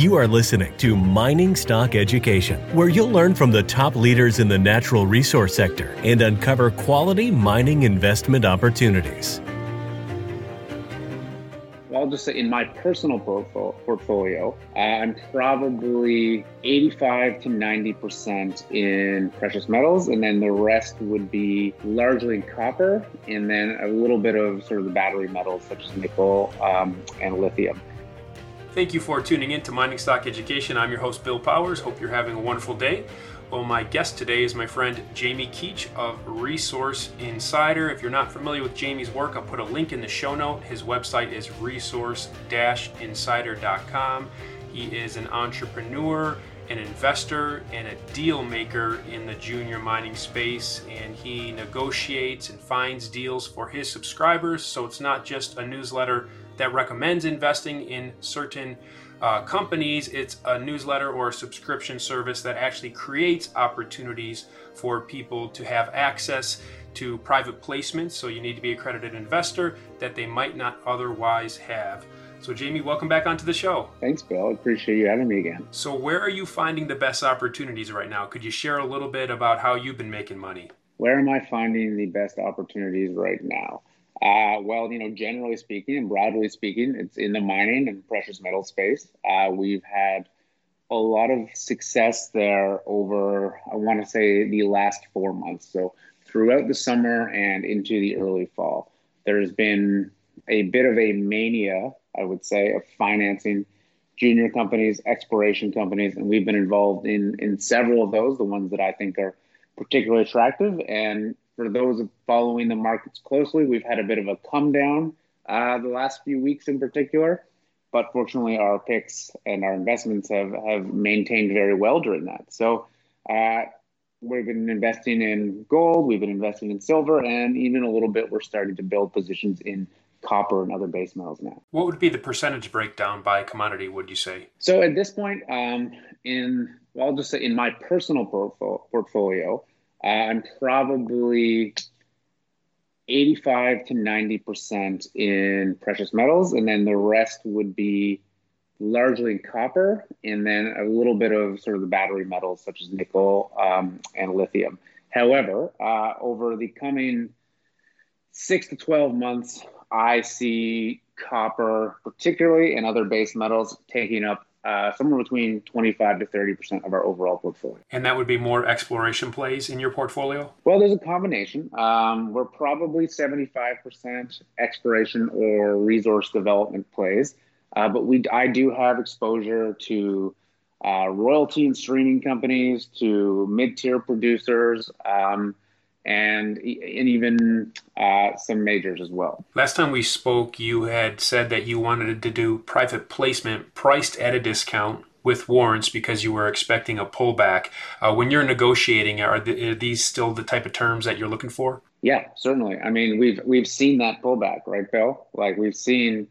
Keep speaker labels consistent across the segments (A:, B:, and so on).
A: You are listening to Mining Stock Education, where you'll learn from the top leaders in the natural resource sector and uncover quality mining investment opportunities.
B: I'll just say in my personal portfolio, I'm probably 85 to 90% in precious metals, and then the rest would be largely copper, and then a little bit of sort of the battery metals such as nickel um, and lithium.
C: Thank you for tuning in to Mining Stock Education. I'm your host, Bill Powers. Hope you're having a wonderful day. Well, my guest today is my friend Jamie Keech of Resource Insider. If you're not familiar with Jamie's work, I'll put a link in the show note. His website is resource-insider.com. He is an entrepreneur, an investor, and a deal maker in the junior mining space, and he negotiates and finds deals for his subscribers. So it's not just a newsletter that recommends investing in certain uh, companies, it's a newsletter or a subscription service that actually creates opportunities for people to have access to private placements. So you need to be a accredited investor that they might not otherwise have. So, Jamie, welcome back onto the show.
B: Thanks, Bill. I appreciate you having me again.
C: So, where are you finding the best opportunities right now? Could you share a little bit about how you've been making money?
B: Where am I finding the best opportunities right now? Uh, well, you know, generally speaking and broadly speaking, it's in the mining and precious metal space. Uh, we've had a lot of success there over, I want to say, the last four months. So throughout the summer and into the early fall, there's been a bit of a mania, I would say, of financing junior companies, exploration companies, and we've been involved in in several of those. The ones that I think are particularly attractive, and for those following the markets closely, we've had a bit of a come down uh, the last few weeks in particular. But fortunately, our picks and our investments have, have maintained very well during that. So uh, we've been investing in gold, we've been investing in silver, and even a little bit we're starting to build positions in copper and other base metals now.
C: What would be the percentage breakdown by commodity, would you say?
B: So at this point, um, in well, I'll just say in my personal portfolio, I'm probably 85 to 90% in precious metals, and then the rest would be largely in copper, and then a little bit of sort of the battery metals such as nickel um, and lithium. However, uh, over the coming six to 12 months, I see copper, particularly and other base metals, taking up uh, somewhere between 25 to 30 percent of our overall portfolio.
C: And that would be more exploration plays in your portfolio?
B: Well, there's a combination. Um, we're probably 75 percent exploration or resource development plays, uh, but we I do have exposure to uh, royalty and streaming companies, to mid-tier producers. Um, and and even uh, some majors as well.
C: Last time we spoke, you had said that you wanted to do private placement priced at a discount with warrants because you were expecting a pullback. Uh, when you're negotiating, are, the, are, these still the type of terms that you're looking for?
B: Yeah, certainly. I mean, we've we've seen that pullback, right, Bill? Like we've seen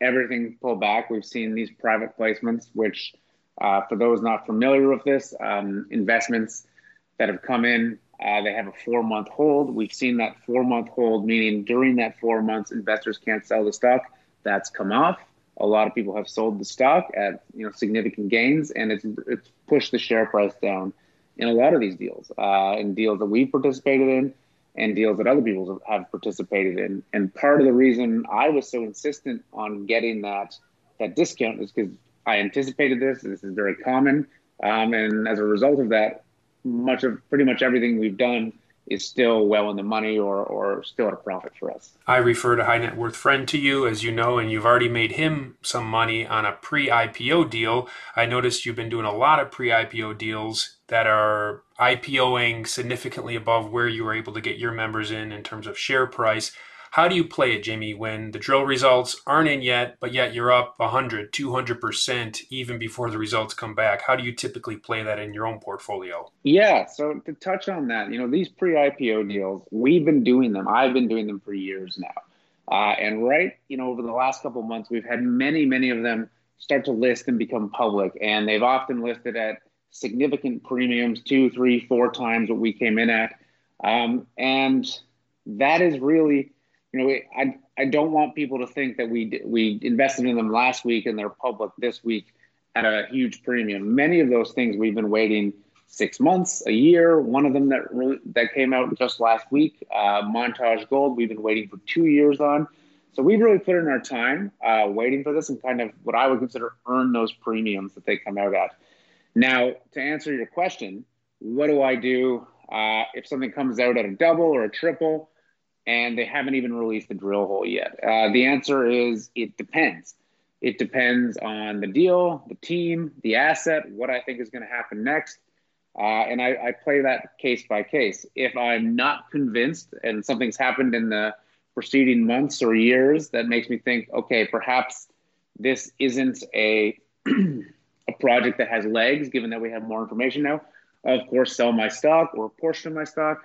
B: everything pull back. We've seen these private placements, which, uh, for those not familiar with this, um, investments that have come in uh, they have a four month hold. We've seen that four month hold, meaning during that four months, investors can't sell the stock. That's come off. A lot of people have sold the stock at you know significant gains, and it's it's pushed the share price down in a lot of these deals, uh, in deals that we've participated in, and deals that other people have participated in. And part of the reason I was so insistent on getting that that discount is because I anticipated this. This is very common, um, and as a result of that, much of pretty much everything we've done is still well in the money or, or still at a profit for us.
C: I referred a high net worth friend to you, as you know, and you've already made him some money on a pre IPO deal. I noticed you've been doing a lot of pre IPO deals that are IPOing significantly above where you were able to get your members in in terms of share price. How do you play it, Jamie, when the drill results aren't in yet, but yet you're up 100, 200% even before the results come back? How do you typically play that in your own portfolio?
B: Yeah, so to touch on that, you know, these pre IPO deals, we've been doing them. I've been doing them for years now. Uh, and right, you know, over the last couple months, we've had many, many of them start to list and become public. And they've often listed at significant premiums, two, three, four times what we came in at. Um, and that is really you know, I I don't want people to think that we we invested in them last week and they're public this week at a huge premium. Many of those things we've been waiting six months, a year. One of them that that came out just last week, uh, Montage Gold, we've been waiting for two years on. So we've really put in our time uh, waiting for this and kind of what I would consider earn those premiums that they come out at. Now, to answer your question, what do I do uh, if something comes out at a double or a triple and they haven't even released the drill hole yet? Uh, the answer is it depends. It depends on the deal, the team, the asset, what I think is going to happen next. Uh, and I, I, play that case by case. If I'm not convinced and something's happened in the preceding months or years that makes me think, okay, perhaps this isn't a a project that has legs, given that we have more information now, of course, sell my stock or a portion of my stock.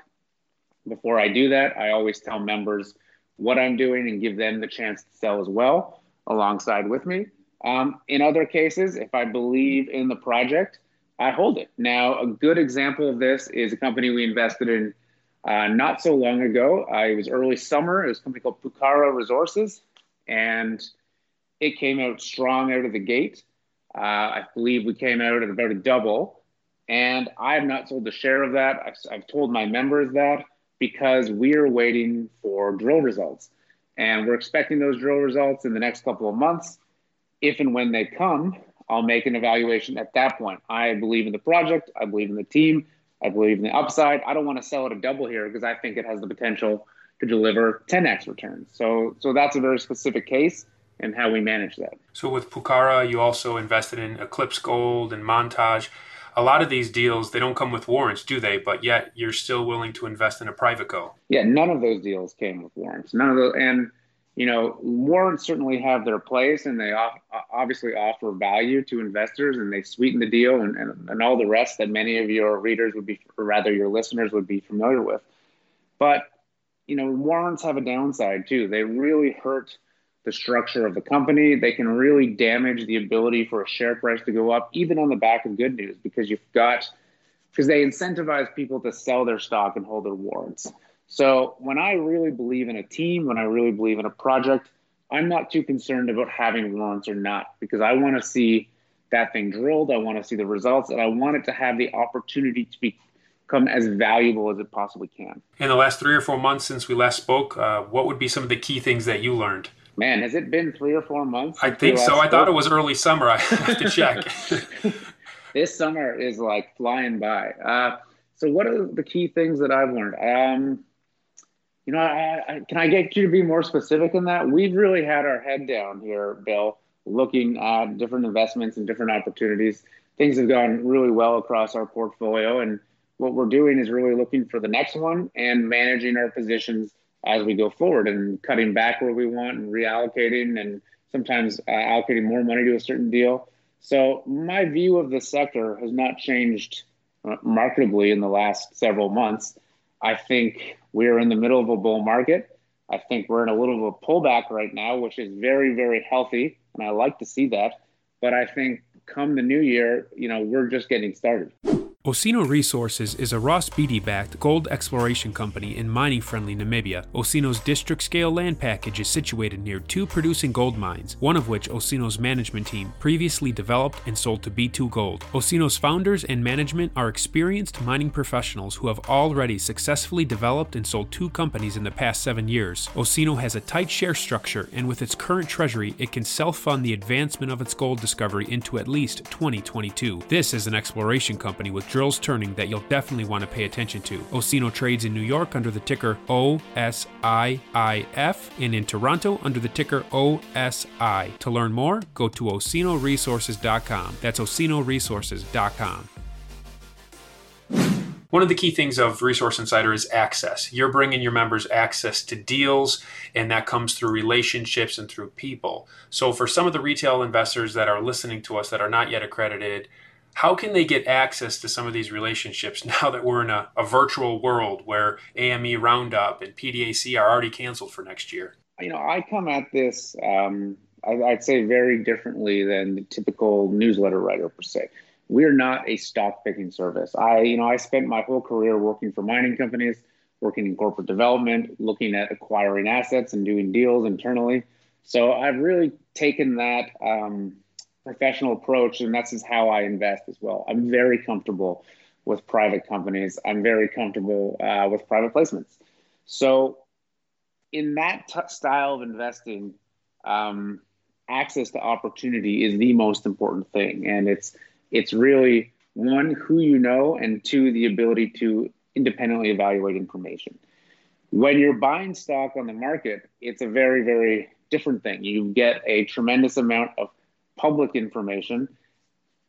B: Before I do that, I always tell members what I'm doing and give them the chance to sell as well alongside with me. Um, in other cases, if I believe in the project, I hold it. Now, a good example of this is a company we invested in uh, not so long ago. Uh, it was early summer. It was a company called Pucara Resources, and it came out strong out of the gate. Uh, I believe we came out at about a double, and I have not sold a share of that. I've, I've told my members that because we are waiting for drill results, and we're expecting those drill results in the next couple of months. If and when they come, I'll make an evaluation at that point. I believe in the project. I believe in the team. I believe in the upside. I don't want to sell it a double here because I think it has the potential to deliver 10x returns. So, so that's a very specific case and how we manage that.
C: So with Pucara, you also invested in Eclipse Gold and Montage. A lot of these deals, they don't come with warrants, do they? But yet you're still willing to invest in a private co.
B: Yeah, none of those deals came with warrants. None of those, and you know, warrants certainly have their place and they obviously offer value to investors and they sweeten the deal and, and, and all the rest that many of your readers would be, or rather your listeners would be familiar with. But, you know, warrants have a downside too. They really hurt the structure of the company. They can really damage the ability for a share price to go up, even on the back of good news, because you've got, because they incentivize people to sell their stock and hold their warrants. So when I really believe in a team, when I really believe in a project, I'm not too concerned about having warrants or not because I want to see that thing drilled. I want to see the results, and I want it to have the opportunity to become as valuable as it possibly can.
C: In the last three or four months since we last spoke, uh, what would be some of the key things that you learned?
B: Man, has it been three or four months?
C: I think so. I thought it was early summer. I have to check.
B: this summer is like flying by. Uh, so, what are the key things that I've learned? Um, you know, I, I, can I get you to be more specific in that? We've really had our head down here, Bill, looking at different investments and different opportunities. Things have gone really well across our portfolio, and what we're doing is really looking for the next one and managing our positions as we go forward and cutting back where we want and reallocating and sometimes uh, allocating more money to a certain deal. So my view of the sector has not changed uh, markedly in the last several months. I think we're in the middle of a bull market. I think we're in a little of a pullback right now, which is very, very healthy. And I like to see that. But I think come the new year, you know, we're just getting started.
C: Osino Resources is a Ross Beatty backed gold exploration company in mining friendly Namibia. Osino's district scale land package is situated near two producing gold mines, one of which Osino's management team previously developed and sold to B2 Gold. Osino's founders and management are experienced mining professionals who have already successfully developed and sold two companies in the past seven years. Osino has a tight share structure, and with its current treasury, it can self fund the advancement of its gold discovery into at least 2022. This is an exploration company with drills turning that you'll definitely want to pay attention to. Osino trades in New York under the ticker OSIIF and in Toronto under the ticker OSI. To learn more, go to osinoresources.com. That's osinoresources.com. One of the key things of Resource Insider is access. You're bringing your members access to deals, and that comes through relationships and through people. So, for some of the retail investors that are listening to us that are not yet accredited, how can they get access to some of these relationships now that we're in a, a virtual world where AME Roundup and PDAC are already canceled for next year?
B: You know, I come at this, um, I'd say, very differently than the typical newsletter writer per se. We're not a stock picking service. I, you know, I spent my whole career working for mining companies, working in corporate development, looking at acquiring assets and doing deals internally. So I've really taken that um, professional approach, and that's just how I invest as well. I'm very comfortable with private companies. I'm very comfortable uh, with private placements. So, in that t- style of investing, um, access to opportunity is the most important thing, and it's it's really one who you know, and two the ability to independently evaluate information. When you're buying stock on the market, it's a very very different thing. You get a tremendous amount of public information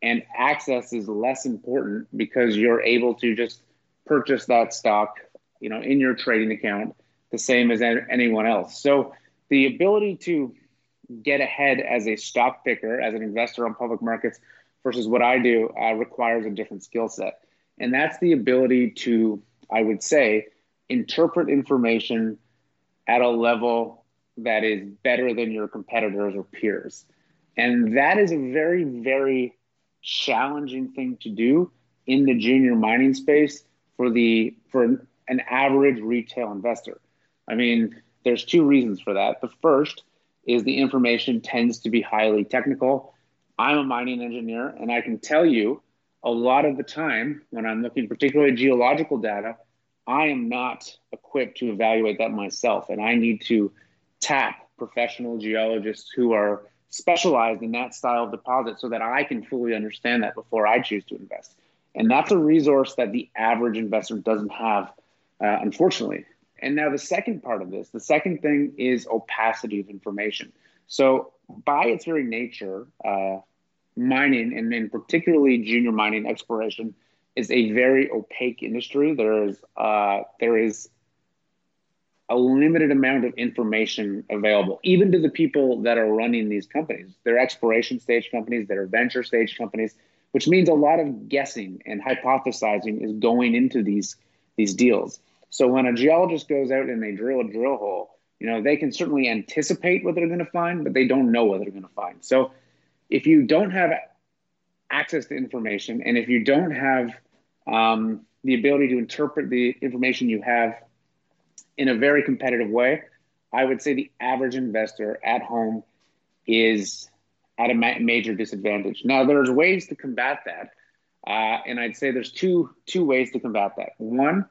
B: and access is less important because you're able to just purchase that stock you know in your trading account the same as anyone else. So the ability to get ahead as a stock picker as an investor on public markets versus what i do uh, requires a different skill set. And that's the ability to i would say interpret information at a level that is better than your competitors or peers and that is a very very challenging thing to do in the junior mining space for the for an average retail investor. I mean, there's two reasons for that. The first is the information tends to be highly technical. I'm a mining engineer, and I can tell you a lot of the time when I'm looking particularly geological data, I am not equipped to evaluate that myself, and I need to tap professional geologists who are specialized in that style of deposit so that I can fully understand that before I choose to invest. And that's a resource that the average investor doesn't have, uh, unfortunately. And now the second part of this, the second thing is opacity of information. So by its very nature, uh, mining and then particularly junior mining exploration is a very opaque industry. There is uh, there is a limited amount of information available, even to the people that are running these companies. They're exploration stage companies, they're venture stage companies, which means a lot of guessing and hypothesizing is going into these these deals. So when a geologist goes out and they drill a drill hole, you know, they can certainly anticipate what they're going to find, but they don't know what they're going to find. So if you don't have access to information and if you don't have um, the ability to interpret the information you have in a very competitive way, I would say the average investor at home is at a ma- major disadvantage. Now, there's ways to combat that, uh, and I'd say there's two two ways to combat that. One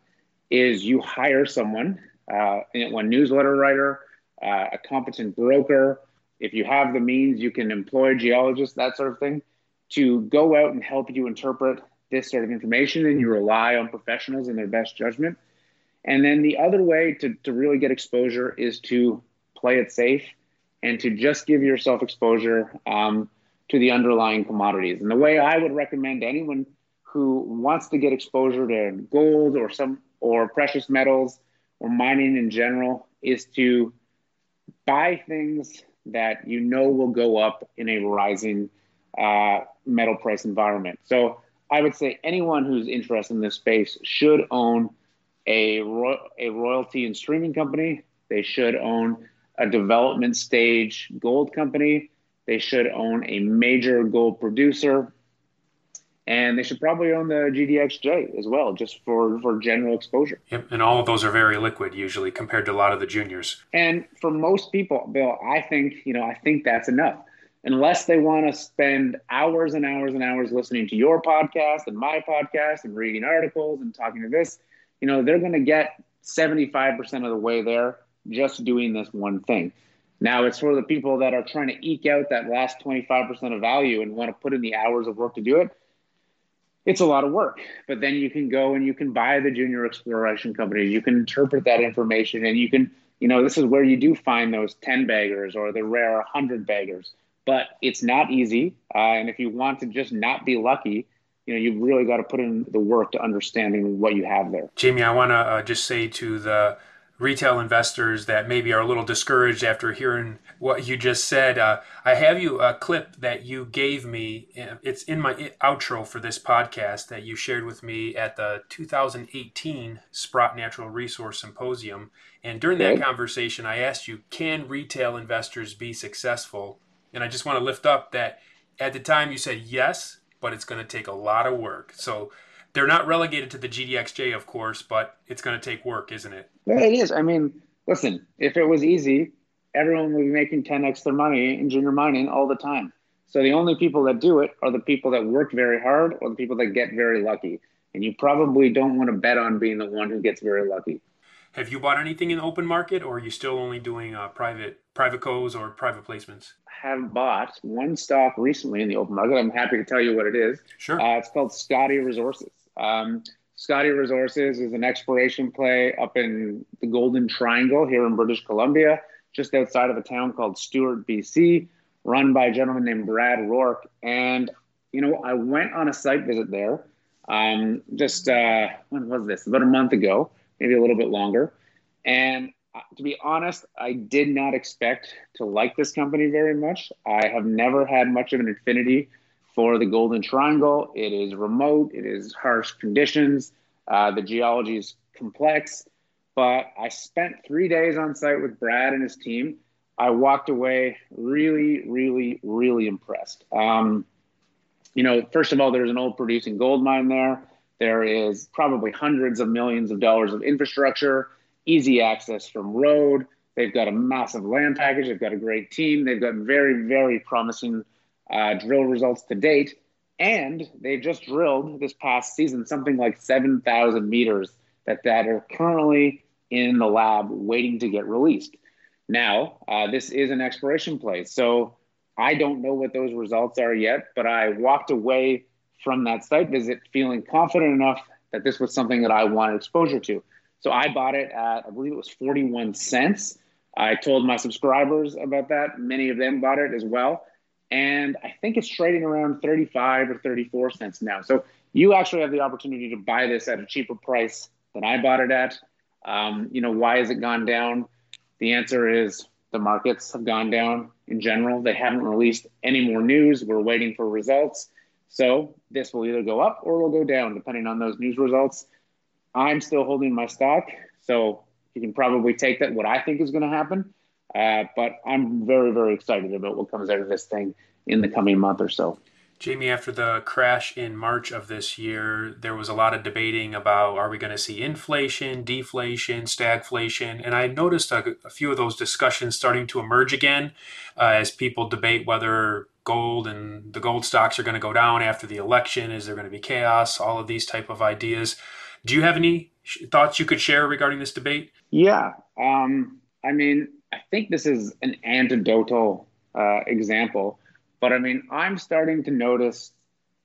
B: is you hire someone, uh, one newsletter writer, uh, a competent broker. If you have the means, you can employ geologists, that sort of thing, to go out and help you interpret this sort of information, and you rely on professionals and their best judgment. And then the other way to, to really get exposure is to play it safe and to just give yourself exposure um, to the underlying commodities. And the way I would recommend anyone who wants to get exposure to gold or some or precious metals or mining in general is to buy things that you know will go up in a rising uh, metal price environment. So I would say anyone who's interested in this space should own a, ro- a royalty and streaming company. They should own a development stage gold company. They should own a major gold producer. And they should probably own the GDXJ as well, just for, for general exposure.
C: Yep, and all of those are very liquid usually compared to a lot of the juniors.
B: And for most people, Bill, I think, you know, I think that's enough. Unless they want to spend hours and hours and hours listening to your podcast and my podcast and reading articles and talking to this, you know, they're going to get 75% of the way there just doing this one thing. Now, it's for the people that are trying to eke out that last 25% of value and want to put in the hours of work to do it. It's a lot of work, but then you can go and you can buy the junior exploration companies. You can interpret that information and you can, you know, this is where you do find those 10 baggers or the rare 100 baggers. But it's not easy. Uh, and if you want to just not be lucky, you know you've really got to put in the work to understanding what you have there.
C: Jamie, I want to uh, just say to the retail investors that maybe are a little discouraged after hearing what you just said. Uh, I have you a clip that you gave me. It's in my outro for this podcast that you shared with me at the 2018 Sprott Natural Resource Symposium. And during that conversation, I asked you, can retail investors be successful? And I just want to lift up that at the time you said yes, but it's going to take a lot of work. So they're not relegated to the GDXJ, of course, but it's going to take work, isn't it?
B: Yeah, it is. I mean, listen, if it was easy, everyone would be making 10x their money in junior mining all the time. So the only people that do it are the people that work very hard or the people that get very lucky. And you probably don't want to bet on being the one who gets very lucky.
C: Have you bought anything in the open market, or are you still only doing uh, private private co's or private placements?
B: Have bought one stock recently in the open market. I'm happy to tell you what it is.
C: Sure.
B: Uh, it's called Scottie Resources. Um, Scottie Resources is an exploration play up in the Golden Triangle here in British Columbia, just outside of a town called Stewart, BC, run by a gentleman named Brad Rourke. And you know, I went on a site visit there. Um, just uh, when was this? About a month ago maybe a little bit longer. And to be honest, I did not expect to like this company very much. I have never had much of an affinity for the Golden Triangle. It is remote, it is harsh conditions, uh, the geology is complex. But I spent three days on site with Brad and his team. I walked away really, really, really impressed. Um, you know, first of all, there's an old producing gold mine there. There is probably hundreds of millions of dollars of infrastructure, easy access from road. They've got a massive land package. They've got a great team. They've got very, very promising uh, drill results to date. And they just drilled this past season something like 7,000 meters that, that are currently in the lab waiting to get released. Now, uh, this is an exploration place. So I don't know what those results are yet, but I walked away from that site visit feeling confident enough that this was something that I wanted exposure to. So I bought it at, I believe it was 41 cents. I told my subscribers about that. Many of them bought it as well. And I think it's trading around 35 or 34 cents now. So you actually have the opportunity to buy this at a cheaper price than I bought it at. Um, you know, why has it gone down? The answer is the markets have gone down in general. They haven't released any more news. We're waiting for results. So this will either go up or it will go down depending on those news results. I'm still holding my stock, so you can probably take that what I think is going to happen. Uh, but I'm very, very excited about what comes out of this thing in the coming month or so.
C: Jamie, after the crash in March of this year, there was a lot of debating about are we going to see inflation, deflation, stagflation? And I noticed a, a few of those discussions starting to emerge again uh, as people debate whether gold and the gold stocks are going to go down after the election. Is there going to be chaos? All of these type of ideas. Do you have any thoughts you could share regarding this debate?
B: Yeah. Um, I mean, I think this is an anecdotal uh, example, but I mean, I'm starting to notice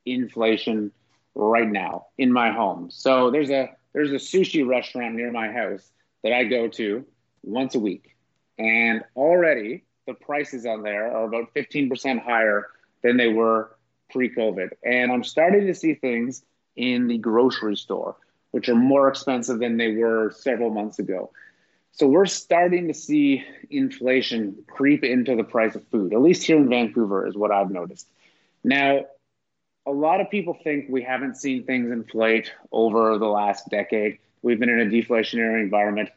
B: inflation right now in my home. So there's a there's a sushi restaurant near my house that I go to once a week, and already the prices on there are about 15% higher than they were pre-COVID. And I'm starting to see things in the grocery store, which are more expensive than they were several months ago. So we're starting to see inflation creep into the price of food, at least here in Vancouver, is what I've noticed. Now, a lot of people think we haven't seen things inflate over the last decade. We've been in a deflationary environment,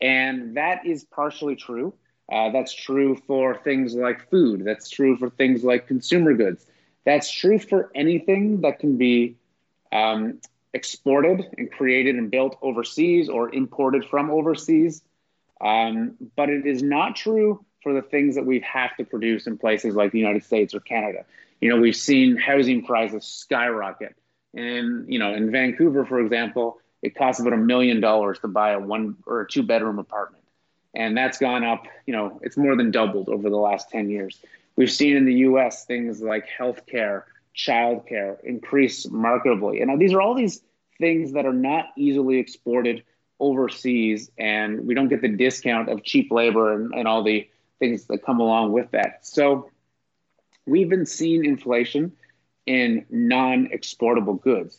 B: and that is partially true. Uh, that's true for things like food. That's true for things like consumer goods. That's true for anything that can be um, exported and created and built overseas or imported from overseas. Um, but it is not true for the things that we have to produce in places like the United States or Canada. You know, we've seen housing prices skyrocket. And, you know, in Vancouver, for example, it costs about a million dollars to buy a one or a two bedroom apartment and that's gone up. You know, it's more than doubled over the last ten years. We've seen in the U.S. things like healthcare, childcare increase markedly, and these are all these things that are not easily exported overseas, and we don't get the discount of cheap labor and, and all the things that come along with that. So we've been seeing inflation in non-exportable goods.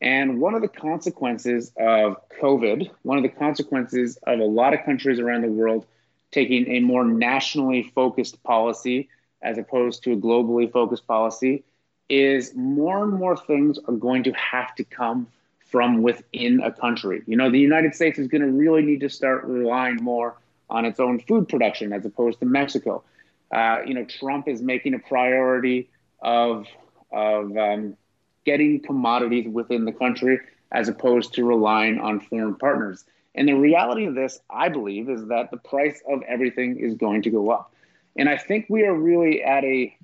B: And one of the consequences of COVID, one of the consequences of a lot of countries around the world taking a more nationally focused policy as opposed to a globally focused policy, is more and more things are going to have to come from within a country. You know, the United States is going to really need to start relying more on its own food production as opposed to Mexico. Uh, you know, Trump is making a priority of of um, getting commodities within the country as opposed to relying on foreign partners. And the reality of this, I believe, is that the price of everything is going to go up. And I think we are really at a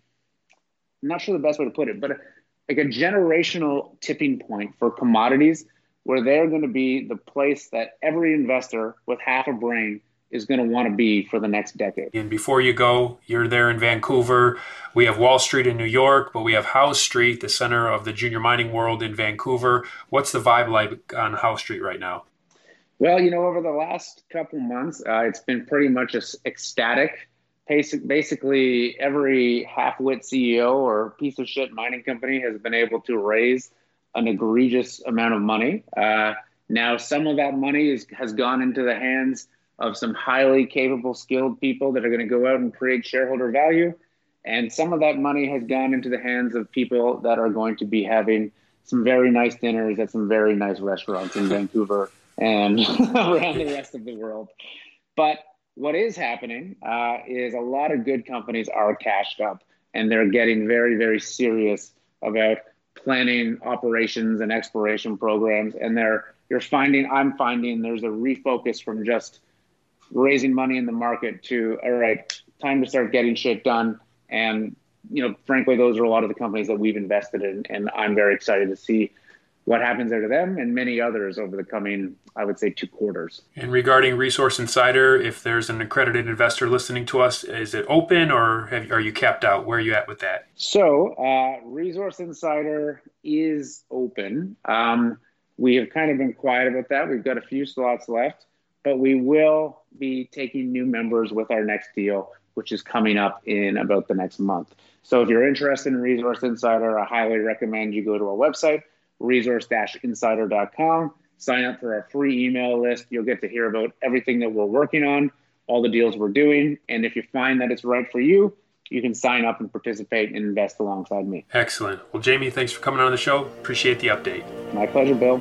B: I'm not sure the best way to put it, but like a generational tipping point for commodities where they're going to be the place that every investor with half a brain is going to want to be for the next decade.
C: And before you go, you're there in Vancouver. We have Wall Street in New York, but we have Howe Street, the center of the junior mining world in Vancouver. What's the vibe like on Howe Street right now?
B: Well, you know, over the last couple months, uh, it's been pretty much ecstatic. Basically, every half-wit CEO or piece of shit mining company has been able to raise an egregious amount of money. Uh, now, some of that money is, has gone into the hands of some highly capable, skilled people that are going to go out and create shareholder value. And some of that money has gone into the hands of people that are going to be having some very nice dinners at some very nice restaurants in Vancouver and around the rest of the world. But what is happening uh, is a lot of good companies are cashed up and they're getting very, very serious about planning operations and exploration programs. And they're you're finding, I'm finding there's a refocus from just raising money in the market to all right, time to start getting shit done. And you know, frankly, those are a lot of the companies that we've invested in, and I'm very excited to see what happens there to them and many others over the coming, I would say, two quarters.
C: And regarding Resource Insider, if there's an accredited investor listening to us, is it open or have, are you capped out? Where are you at with that?
B: So, uh, Resource Insider is open. Um, we have kind of been quiet about that. We've got a few slots left but we will be taking new members with our next deal, which is coming up in about the next month. So if you're interested in Resource Insider, I highly recommend you go to our website, resource-insider.com, sign up for our free email list. You'll get to hear about everything that we're working on, all the deals we're doing, and if you find that it's right for you, you can sign up and participate and invest alongside me.
C: Excellent. Well, Jamie, thanks for coming on the show. Appreciate the update.
B: My pleasure, Bill.